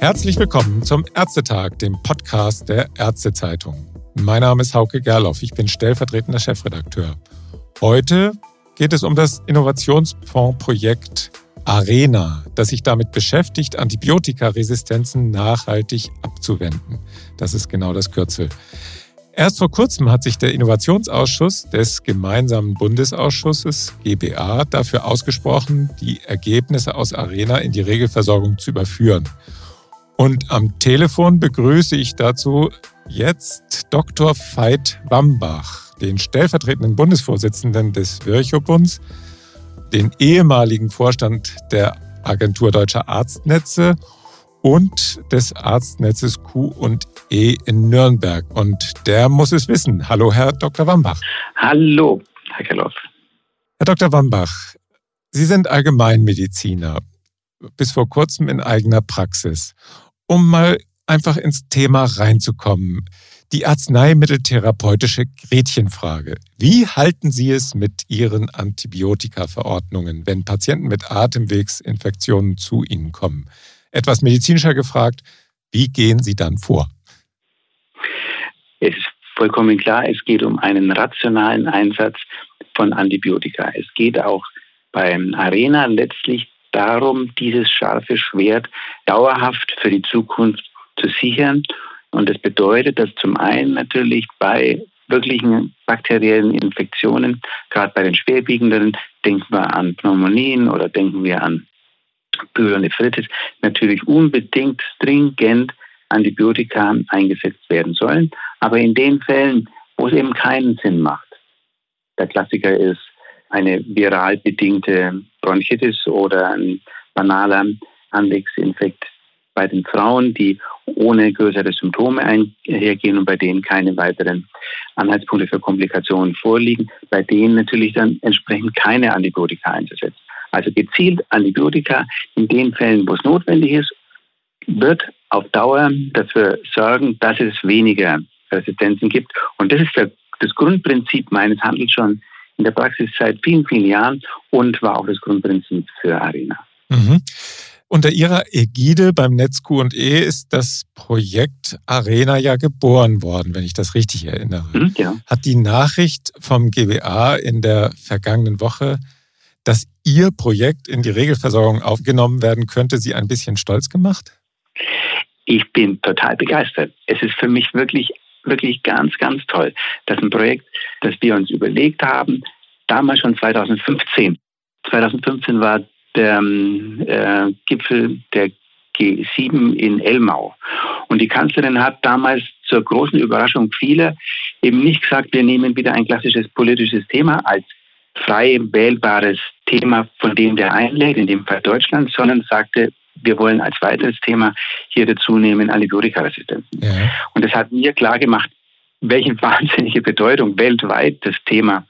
Herzlich willkommen zum Ärztetag, dem Podcast der Ärztezeitung. Mein Name ist Hauke Gerloff, ich bin stellvertretender Chefredakteur. Heute geht es um das Innovationsfondsprojekt Arena, das sich damit beschäftigt, Antibiotikaresistenzen nachhaltig abzuwenden. Das ist genau das Kürzel. Erst vor kurzem hat sich der Innovationsausschuss des gemeinsamen Bundesausschusses GBA dafür ausgesprochen, die Ergebnisse aus Arena in die Regelversorgung zu überführen. Und am Telefon begrüße ich dazu jetzt Dr. Veit Wambach, den stellvertretenden Bundesvorsitzenden des Virchow-Bunds, den ehemaligen Vorstand der Agentur Deutscher Arztnetze und des Arztnetzes Q und E in Nürnberg. Und der muss es wissen. Hallo, Herr Dr. Wambach. Hallo, Herr Keloff. Herr Dr. Wambach, Sie sind Allgemeinmediziner, bis vor kurzem in eigener Praxis. Um mal einfach ins Thema reinzukommen. Die arzneimitteltherapeutische Gretchenfrage. Wie halten Sie es mit Ihren Antibiotikaverordnungen, wenn Patienten mit Atemwegsinfektionen zu Ihnen kommen? Etwas medizinischer gefragt, wie gehen Sie dann vor? Es ist vollkommen klar, es geht um einen rationalen Einsatz von Antibiotika. Es geht auch beim Arena letztlich darum, dieses scharfe Schwert dauerhaft für die Zukunft zu sichern. Und das bedeutet, dass zum einen natürlich bei wirklichen bakteriellen Infektionen, gerade bei den schwerwiegenderen, denken wir an Pneumonien oder denken wir an Pyelonephritis, natürlich unbedingt stringent Antibiotika eingesetzt werden sollen. Aber in den Fällen, wo es eben keinen Sinn macht, der Klassiker ist eine viral bedingte Bronchitis oder ein banaler Anlegsinfekt bei den Frauen, die ohne größere Symptome einhergehen und bei denen keine weiteren Anhaltspunkte für Komplikationen vorliegen, bei denen natürlich dann entsprechend keine Antibiotika einzusetzen. Also gezielt Antibiotika in den Fällen, wo es notwendig ist, wird auf Dauer dafür sorgen, dass es weniger Resistenzen gibt. Und das ist der, das Grundprinzip meines Handels schon in der Praxis seit vielen, vielen Jahren und war auch das Grundprinzip für Arena. Mhm. Unter Ihrer Ägide beim Netz Q&E ist das Projekt Arena ja geboren worden, wenn ich das richtig erinnere. Mhm, ja. Hat die Nachricht vom GBA in der vergangenen Woche, dass Ihr Projekt in die Regelversorgung aufgenommen werden könnte, Sie ein bisschen stolz gemacht? Ich bin total begeistert. Es ist für mich wirklich wirklich ganz, ganz toll. Das ist ein Projekt, das wir uns überlegt haben, damals schon 2015. 2015 war der äh, Gipfel der G7 in Elmau. Und die Kanzlerin hat damals zur großen Überraschung vieler eben nicht gesagt, wir nehmen wieder ein klassisches politisches Thema als frei wählbares Thema, von dem der einlädt, in dem Fall Deutschland, sondern sagte, wir wollen als weiteres Thema hier dazu nehmen Antibiotikaresistenzen. Ja. Und das hat mir klar gemacht, welche wahnsinnige Bedeutung weltweit das Thema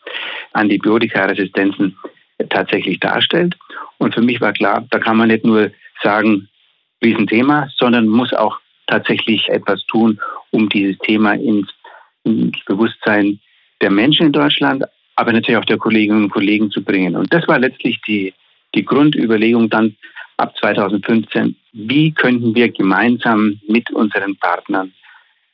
Antibiotikaresistenzen tatsächlich darstellt. Und für mich war klar, da kann man nicht nur sagen, Riesenthema, sondern muss auch tatsächlich etwas tun, um dieses Thema ins, ins Bewusstsein der Menschen in Deutschland, aber natürlich auch der Kolleginnen und Kollegen zu bringen. Und das war letztlich die, die Grundüberlegung dann ab 2015, wie könnten wir gemeinsam mit unseren Partnern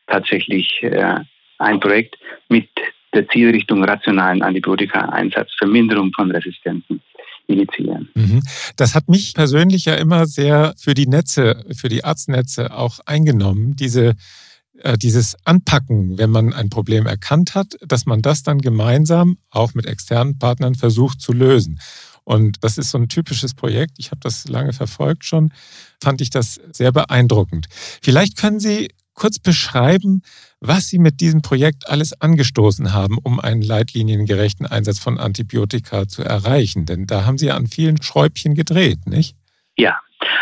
tatsächlich äh, ein Projekt mit der Zielrichtung rationalen Antibiotika-Einsatz, Verminderung von Resistenzen initiieren. Mhm. Das hat mich persönlich ja immer sehr für die Netze, für die Arztnetze auch eingenommen, diese äh, dieses Anpacken, wenn man ein Problem erkannt hat, dass man das dann gemeinsam auch mit externen Partnern versucht zu lösen. Und das ist so ein typisches Projekt. Ich habe das lange verfolgt schon. Fand ich das sehr beeindruckend. Vielleicht können Sie kurz beschreiben, was Sie mit diesem Projekt alles angestoßen haben, um einen leitliniengerechten Einsatz von Antibiotika zu erreichen. Denn da haben Sie ja an vielen Schräubchen gedreht, nicht? Ja,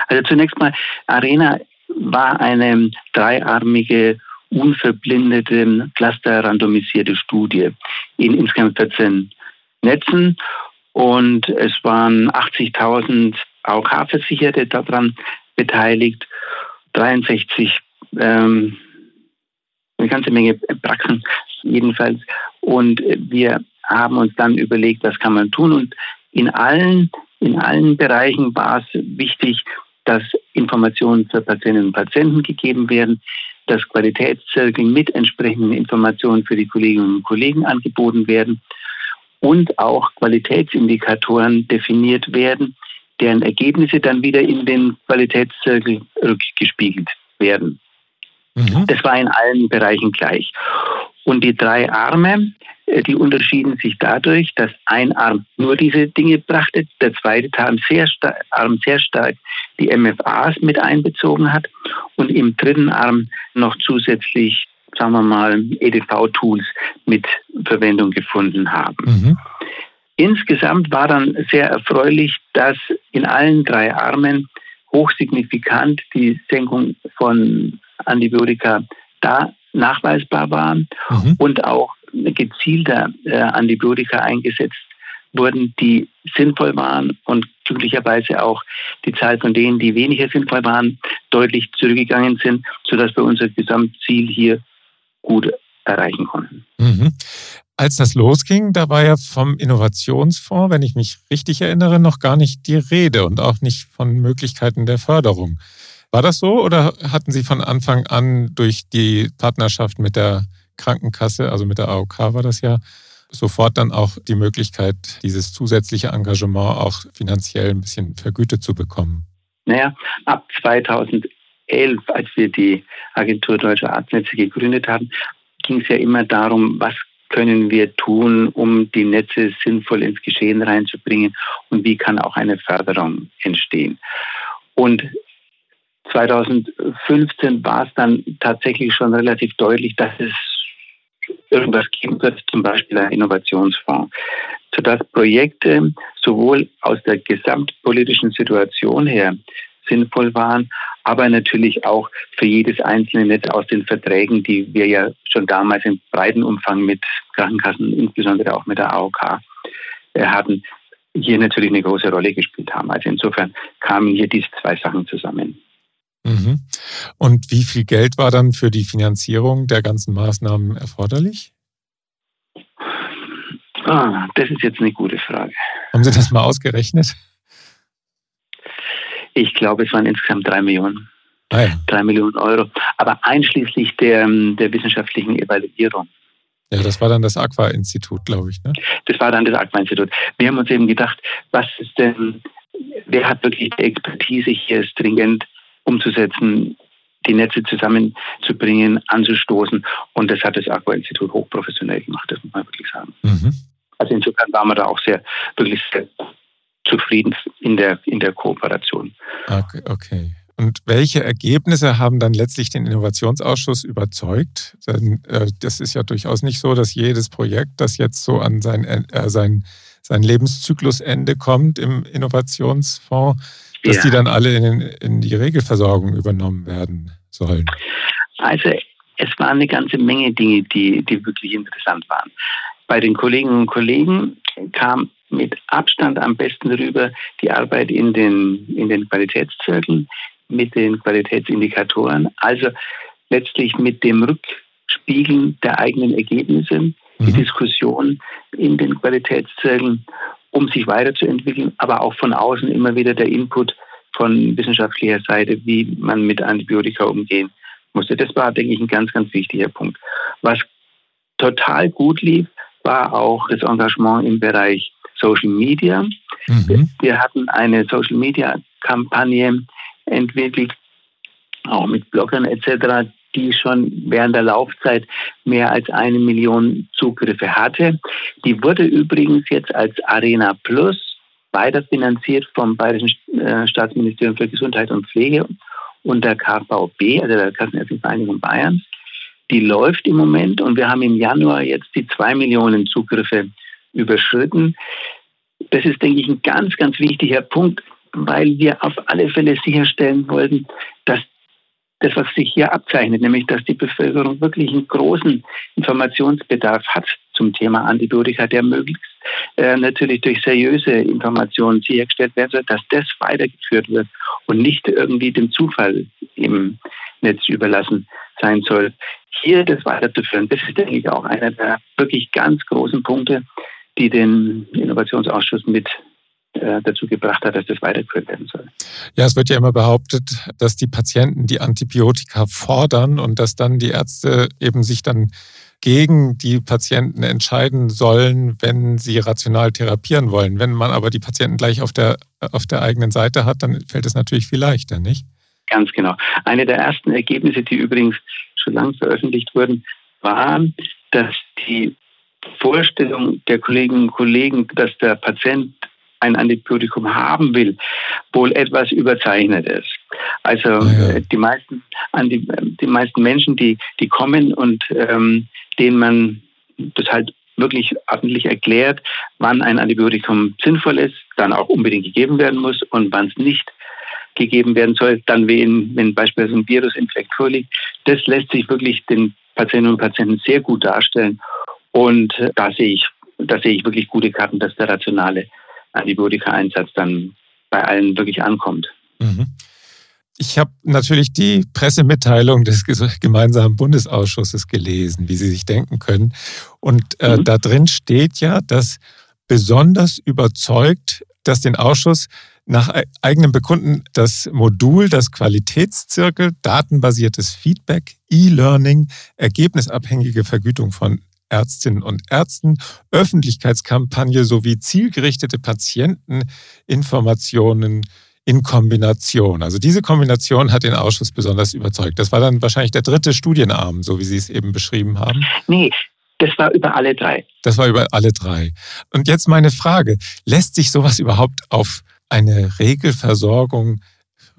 also zunächst mal, Arena war eine dreiarmige, unverblindete, cluster-randomisierte Studie in insgesamt 14 Netzen und es waren 80.000 AOK-Versicherte daran beteiligt, 63, ähm, eine ganze Menge Praxen jedenfalls. Und wir haben uns dann überlegt, was kann man tun. Und in allen, in allen Bereichen war es wichtig, dass Informationen für Patientinnen und Patienten gegeben werden, dass Qualitätszirkel mit entsprechenden Informationen für die Kolleginnen und Kollegen angeboten werden und auch Qualitätsindikatoren definiert werden, deren Ergebnisse dann wieder in den Qualitätszirkel rückgespiegelt werden. Mhm. Das war in allen Bereichen gleich. Und die drei Arme, äh, die unterschieden sich dadurch, dass ein Arm nur diese Dinge brachte, der zweite Arm sehr, Arm sehr stark die MFAs mit einbezogen hat und im dritten Arm noch zusätzlich, sagen wir mal, EDV-Tools mit Verwendung gefunden haben. Mhm. Insgesamt war dann sehr erfreulich, dass in allen drei Armen hochsignifikant die Senkung von Antibiotika da nachweisbar war mhm. und auch gezielter äh, Antibiotika eingesetzt wurden, die sinnvoll waren und glücklicherweise auch die Zahl von denen, die weniger sinnvoll waren, deutlich zurückgegangen sind, sodass wir unser Gesamtziel hier gut erreichen konnten. Mhm. Als das losging, da war ja vom Innovationsfonds, wenn ich mich richtig erinnere, noch gar nicht die Rede und auch nicht von Möglichkeiten der Förderung. War das so oder hatten Sie von Anfang an durch die Partnerschaft mit der Krankenkasse, also mit der AOK war das ja, sofort dann auch die Möglichkeit, dieses zusätzliche Engagement auch finanziell ein bisschen vergütet zu bekommen? Naja, ab 2011, als wir die Agentur Deutsche Arztnetze gegründet haben, ging es ja immer darum, was können wir tun, um die Netze sinnvoll ins Geschehen reinzubringen und wie kann auch eine Förderung entstehen. Und 2015 war es dann tatsächlich schon relativ deutlich, dass es irgendwas geben wird, zum Beispiel ein Innovationsfonds, sodass Projekte sowohl aus der gesamtpolitischen Situation her sinnvoll waren, aber natürlich auch für jedes einzelne Netz aus den Verträgen, die wir ja schon damals im breiten Umfang mit Krankenkassen, insbesondere auch mit der AOK, äh, hatten, hier natürlich eine große Rolle gespielt haben. Also insofern kamen hier diese zwei Sachen zusammen. Mhm. Und wie viel Geld war dann für die Finanzierung der ganzen Maßnahmen erforderlich? Ah, das ist jetzt eine gute Frage. Haben Sie das mal ausgerechnet? Ich glaube, es waren insgesamt drei Millionen. Ah ja. Drei Millionen Euro. Aber einschließlich der, der wissenschaftlichen Evaluierung. Ja, das war dann das Aqua-Institut, glaube ich. Ne? Das war dann das Aqua-Institut. Wir haben uns eben gedacht, was ist denn, wer hat wirklich die Expertise hier stringent umzusetzen, die Netze zusammenzubringen, anzustoßen. Und das hat das Aqua-Institut hochprofessionell gemacht, das muss man wirklich sagen. Mhm. Also insofern waren wir da auch sehr, wirklich sehr zufrieden in der, in der Kooperation. Okay, okay. Und welche Ergebnisse haben dann letztlich den Innovationsausschuss überzeugt? Denn, äh, das ist ja durchaus nicht so, dass jedes Projekt, das jetzt so an sein, äh, sein, sein Lebenszyklusende kommt im Innovationsfonds, dass ja. die dann alle in, in die Regelversorgung übernommen werden sollen? Also es waren eine ganze Menge Dinge, die, die wirklich interessant waren. Bei den Kolleginnen und Kollegen kam mit Abstand am besten rüber die Arbeit in den, in den Qualitätszirkeln mit den Qualitätsindikatoren, also letztlich mit dem Rückspiegeln der eigenen Ergebnisse, mhm. die Diskussion in den Qualitätszirkeln um sich weiterzuentwickeln, aber auch von außen immer wieder der Input von wissenschaftlicher Seite, wie man mit Antibiotika umgehen musste. Das war, denke ich, ein ganz, ganz wichtiger Punkt. Was total gut lief, war auch das Engagement im Bereich Social Media. Mhm. Wir hatten eine Social Media Kampagne entwickelt, auch mit Bloggern etc., die schon während der Laufzeit mehr als eine Million Zugriffe hatte. Die wurde übrigens jetzt als Arena Plus weiterfinanziert vom Bayerischen äh, Staatsministerium für Gesundheit und Pflege und der KVB, also der Kassenärztlichen Vereinigung Bayerns. Die läuft im Moment und wir haben im Januar jetzt die zwei Millionen Zugriffe überschritten. Das ist, denke ich, ein ganz, ganz wichtiger Punkt, weil wir auf alle Fälle sicherstellen wollten, dass das, was sich hier abzeichnet, nämlich dass die Bevölkerung wirklich einen großen Informationsbedarf hat zum Thema Antibiotika, der möglichst äh, natürlich durch seriöse Informationen sichergestellt werden soll, dass das weitergeführt wird und nicht irgendwie dem Zufall im Netz überlassen sein soll. Hier das weiterzuführen, das ist, denke ich, auch einer der wirklich ganz großen Punkte, die den Innovationsausschuss mit äh, dazu gebracht hat, dass das weitergeführt werden soll. Ja, es wird ja immer behauptet, dass die Patienten die Antibiotika fordern und dass dann die Ärzte eben sich dann gegen die Patienten entscheiden sollen, wenn sie rational therapieren wollen. Wenn man aber die Patienten gleich auf der, auf der eigenen Seite hat, dann fällt es natürlich viel leichter, nicht? Ganz genau. Eine der ersten Ergebnisse, die übrigens schon lange veröffentlicht wurden, war, dass die Vorstellung der Kolleginnen und Kollegen, dass der Patient ein Antibiotikum haben will, wohl etwas überzeichnet ist. Also ja. die meisten die, die meisten Menschen, die die kommen und ähm, denen man das halt wirklich öffentlich erklärt, wann ein Antibiotikum sinnvoll ist, dann auch unbedingt gegeben werden muss und wann es nicht gegeben werden soll, dann wenn, wenn beispielsweise ein Virusinfekt vorliegt. Das lässt sich wirklich den Patientinnen und Patienten sehr gut darstellen. Und da sehe ich, da sehe ich wirklich gute Karten, dass der rationale Antibiotika-Einsatz dann bei allen wirklich ankommt. Mhm. Ich habe natürlich die Pressemitteilung des gemeinsamen Bundesausschusses gelesen, wie Sie sich denken können. Und äh, mhm. da drin steht ja, dass besonders überzeugt, dass den Ausschuss nach eigenem Bekunden das Modul, das Qualitätszirkel, datenbasiertes Feedback, E-Learning, ergebnisabhängige Vergütung von Ärztinnen und Ärzten, Öffentlichkeitskampagne sowie zielgerichtete Patienteninformationen in Kombination. Also diese Kombination hat den Ausschuss besonders überzeugt. Das war dann wahrscheinlich der dritte Studienarm, so wie Sie es eben beschrieben haben. Nee, das war über alle drei. Das war über alle drei. Und jetzt meine Frage, lässt sich sowas überhaupt auf eine Regelversorgung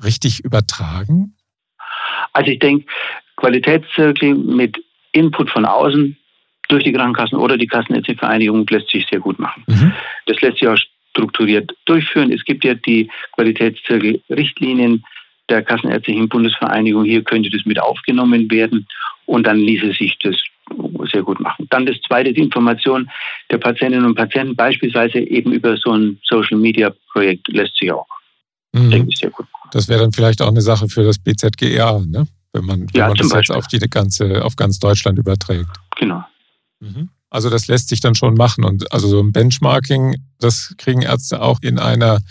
richtig übertragen? Also ich denke, Qualitätszirkel mit Input von außen durch die Krankenkassen oder die Kassenärztliche Vereinigung lässt sich sehr gut machen. Mhm. Das lässt sich auch strukturiert durchführen. Es gibt ja die Qualitätszirkel-Richtlinien der Kassenärztlichen Bundesvereinigung. Hier könnte das mit aufgenommen werden und dann ließe sich das sehr gut machen. Dann das zweite, die Information der Patientinnen und Patienten, beispielsweise eben über so ein Social-Media-Projekt, lässt sich auch, mhm. denke ich, sehr gut machen. Das wäre dann vielleicht auch eine Sache für das BZGA, ne? wenn man, wenn ja, man das Beispiel. jetzt auf, die ganze, auf ganz Deutschland überträgt. Genau. Mhm. Also das lässt sich dann schon machen. Und also so ein Benchmarking, das kriegen Ärzte auch in einer,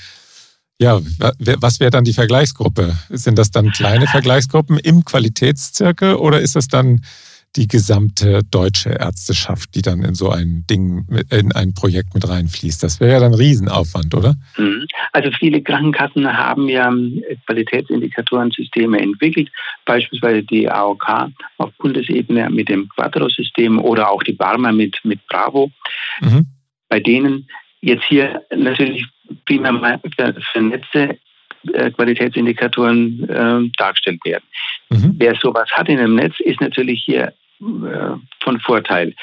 ja, was wäre dann die Vergleichsgruppe? Sind das dann kleine Vergleichsgruppen im Qualitätszirkel oder ist das dann die gesamte deutsche Ärzteschaft, die dann in so ein Ding, in ein Projekt mit reinfließt. Das wäre ja dann ein Riesenaufwand, oder? Mhm. Also viele Krankenkassen haben ja ähm, Qualitätsindikatorensysteme entwickelt, beispielsweise die AOK auf Bundesebene mit dem Quattro-System oder auch die Barmer mit, mit Bravo, mhm. bei denen jetzt hier natürlich primär vernetzte äh, Qualitätsindikatoren äh, dargestellt werden. Mhm. Wer sowas hat in einem Netz, ist natürlich hier von Vorteil.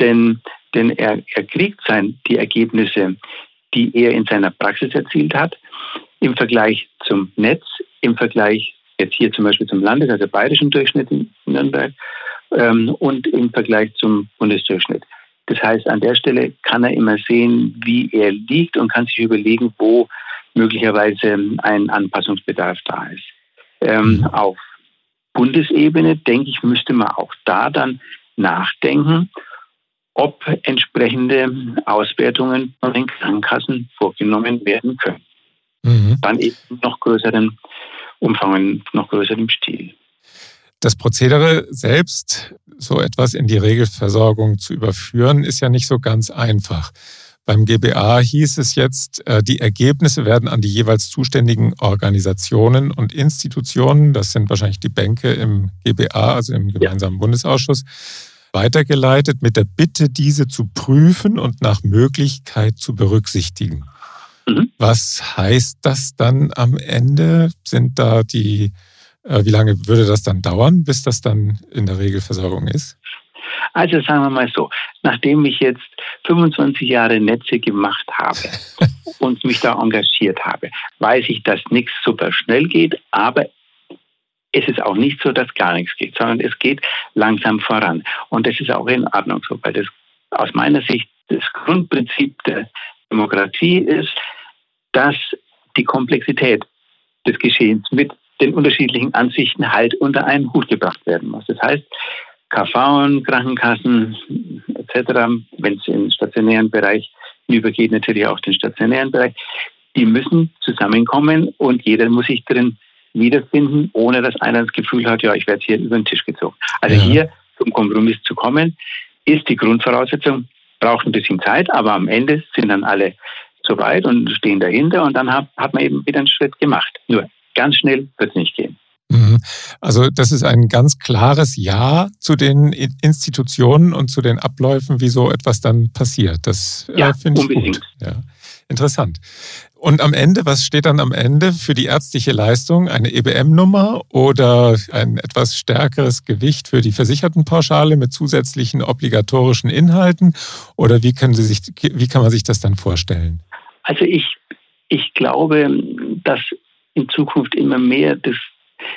Denn, denn er, er kriegt sein, die Ergebnisse, die er in seiner Praxis erzielt hat, im Vergleich zum Netz, im Vergleich jetzt hier zum Beispiel zum Landes-, also bayerischen Durchschnitt in Nürnberg ähm, und im Vergleich zum Bundesdurchschnitt. Das heißt, an der Stelle kann er immer sehen, wie er liegt und kann sich überlegen, wo möglicherweise ein Anpassungsbedarf da ist. Ähm, auf Bundesebene, denke ich, müsste man auch da dann nachdenken, ob entsprechende Auswertungen von den Krankenkassen vorgenommen werden können. Mhm. Dann eben noch größeren Umfang, noch größerem Stil. Das Prozedere selbst, so etwas in die Regelversorgung zu überführen, ist ja nicht so ganz einfach. Beim GBA hieß es jetzt, äh, die Ergebnisse werden an die jeweils zuständigen Organisationen und Institutionen, das sind wahrscheinlich die Bänke im GBA, also im gemeinsamen Bundesausschuss, weitergeleitet mit der Bitte, diese zu prüfen und nach Möglichkeit zu berücksichtigen. Mhm. Was heißt das dann am Ende? Sind da die, äh, wie lange würde das dann dauern, bis das dann in der Regelversorgung ist? Also sagen wir mal so, nachdem ich jetzt 25 Jahre Netze gemacht habe und mich da engagiert habe, weiß ich, dass nichts super schnell geht, aber es ist auch nicht so, dass gar nichts geht, sondern es geht langsam voran. Und das ist auch in Ordnung so, weil das aus meiner Sicht das Grundprinzip der Demokratie ist, dass die Komplexität des Geschehens mit den unterschiedlichen Ansichten halt unter einen Hut gebracht werden muss. Das heißt, KV, Krankenkassen etc., wenn es im stationären Bereich übergeht, natürlich auch den stationären Bereich, die müssen zusammenkommen und jeder muss sich drin wiederfinden, ohne dass einer das Gefühl hat, ja, ich werde hier über den Tisch gezogen. Also ja. hier zum Kompromiss zu kommen, ist die Grundvoraussetzung, braucht ein bisschen Zeit, aber am Ende sind dann alle soweit und stehen dahinter und dann hat, hat man eben wieder einen Schritt gemacht. Nur ganz schnell wird es nicht gehen. Mhm. Also das ist ein ganz klares Ja zu den Institutionen und zu den Abläufen, wie so etwas dann passiert. Das äh, ja, finde ich unbedingt. gut. Ja. Interessant. Und am Ende, was steht dann am Ende für die ärztliche Leistung? Eine EBM-Nummer oder ein etwas stärkeres Gewicht für die Versichertenpauschale mit zusätzlichen obligatorischen Inhalten? Oder wie, können Sie sich, wie kann man sich das dann vorstellen? Also ich, ich glaube, dass in Zukunft immer mehr das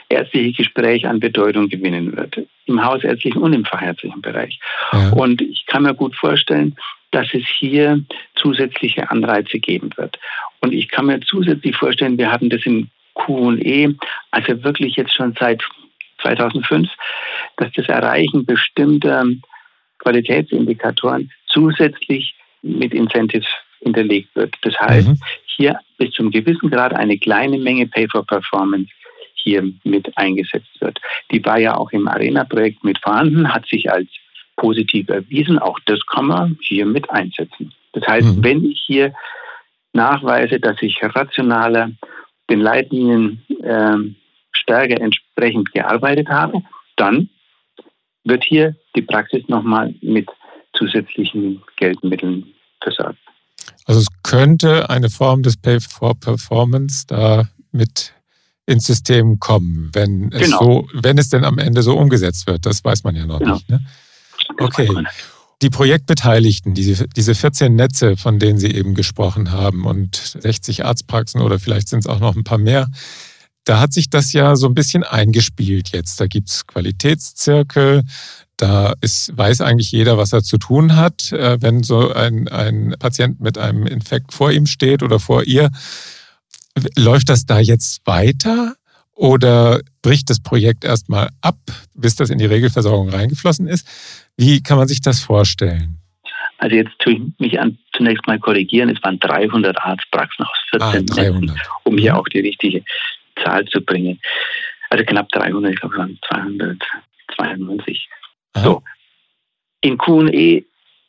ärztliche Gespräch an Bedeutung gewinnen wird, im hausärztlichen und im fachärztlichen Bereich. Ja. Und ich kann mir gut vorstellen, dass es hier zusätzliche Anreize geben wird. Und ich kann mir zusätzlich vorstellen, wir hatten das in Q&E, also wirklich jetzt schon seit 2005, dass das Erreichen bestimmter Qualitätsindikatoren zusätzlich mit Incentives hinterlegt wird. Das heißt, mhm. hier bis zum gewissen Grad eine kleine Menge Pay for Performance hier mit eingesetzt wird. Die war ja auch im Arena-Projekt mit vorhanden, hat sich als positiv erwiesen. Auch das kann man hier mit einsetzen. Das heißt, mhm. wenn ich hier nachweise, dass ich rationaler den Leitlinien äh, stärker entsprechend gearbeitet habe, dann wird hier die Praxis nochmal mit zusätzlichen Geldmitteln versorgt. Also es könnte eine Form des Pay for Performance da mit ins System kommen, wenn es genau. so, wenn es denn am Ende so umgesetzt wird. Das weiß man ja noch genau. nicht. Ne? Okay. Die Projektbeteiligten, diese, diese 14 Netze, von denen Sie eben gesprochen haben und 60 Arztpraxen oder vielleicht sind es auch noch ein paar mehr, da hat sich das ja so ein bisschen eingespielt jetzt. Da gibt es Qualitätszirkel, da ist, weiß eigentlich jeder, was er zu tun hat, äh, wenn so ein, ein Patient mit einem Infekt vor ihm steht oder vor ihr. Läuft das da jetzt weiter oder bricht das Projekt erstmal ab, bis das in die Regelversorgung reingeflossen ist? Wie kann man sich das vorstellen? Also jetzt tue ich mich an, zunächst mal korrigieren. Es waren 300 Arztpraxen aus 14 ah, 300. Netzen, um hier auch die richtige Zahl zu bringen. Also knapp 300, ich glaube es waren 292. Aha. So. In Q&E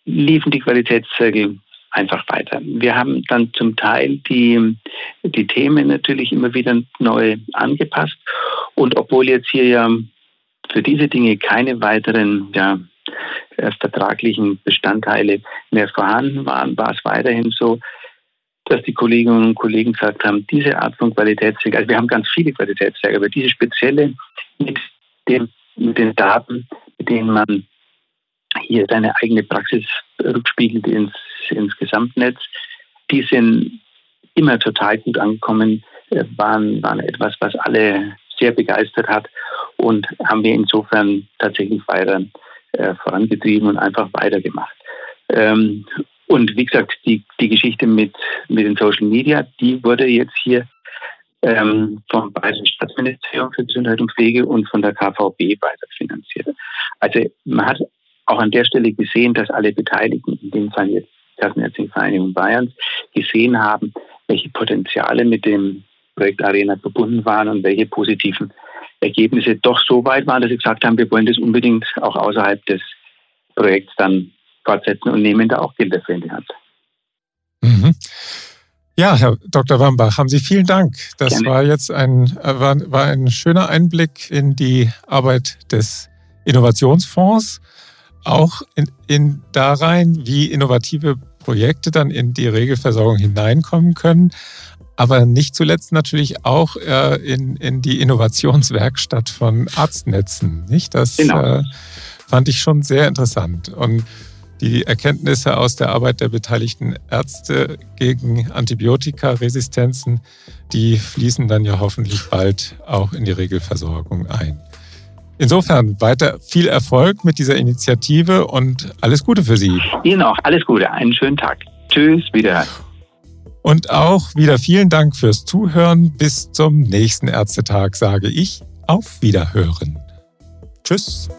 liefen die Qualitätszirkel einfach weiter. Wir haben dann zum Teil die, die Themen natürlich immer wieder neu angepasst. Und obwohl jetzt hier ja für diese Dinge keine weiteren ja, vertraglichen Bestandteile mehr vorhanden waren, war es weiterhin so, dass die Kolleginnen und Kollegen gesagt haben, diese Art von Qualitätsträger, also wir haben ganz viele Qualitätsträger, aber diese spezielle mit, dem, mit den Daten, mit denen man hier seine eigene Praxis rückspiegelt ins, ins Gesamtnetz, die sind immer total gut angekommen, äh, waren, waren etwas, was alle sehr begeistert hat und haben wir insofern tatsächlich weiter äh, vorangetrieben und einfach weitergemacht. Ähm, und wie gesagt, die, die Geschichte mit, mit den Social Media, die wurde jetzt hier ähm, vom Bayerischen Staatsministerium für Gesundheit und Pflege und von der KVB weiterfinanziert. Also man hat auch an der Stelle gesehen, dass alle Beteiligten, in dem Fall jetzt Kassenärztliche Vereinigung Bayerns, gesehen haben, welche Potenziale mit dem Projekt Arena verbunden waren und welche positiven Ergebnisse doch so weit waren, dass sie gesagt haben, wir wollen das unbedingt auch außerhalb des Projekts dann fortsetzen und nehmen da auch Gelder für in die Hand. Mhm. Ja, Herr Dr. Wambach, haben Sie vielen Dank. Das Gerne. war jetzt ein, war, war ein schöner Einblick in die Arbeit des Innovationsfonds, auch in, in da rein, wie innovative Projekte dann in die Regelversorgung hineinkommen können, aber nicht zuletzt natürlich auch äh, in, in die Innovationswerkstatt von Arztnetzen. Nicht? Das genau. äh, fand ich schon sehr interessant. Und die Erkenntnisse aus der Arbeit der beteiligten Ärzte gegen Antibiotikaresistenzen, die fließen dann ja hoffentlich bald auch in die Regelversorgung ein. Insofern weiter viel Erfolg mit dieser Initiative und alles Gute für Sie. Ihnen auch alles Gute, einen schönen Tag. Tschüss, wieder. Und auch wieder vielen Dank fürs Zuhören. Bis zum nächsten Ärztetag sage ich auf Wiederhören. Tschüss.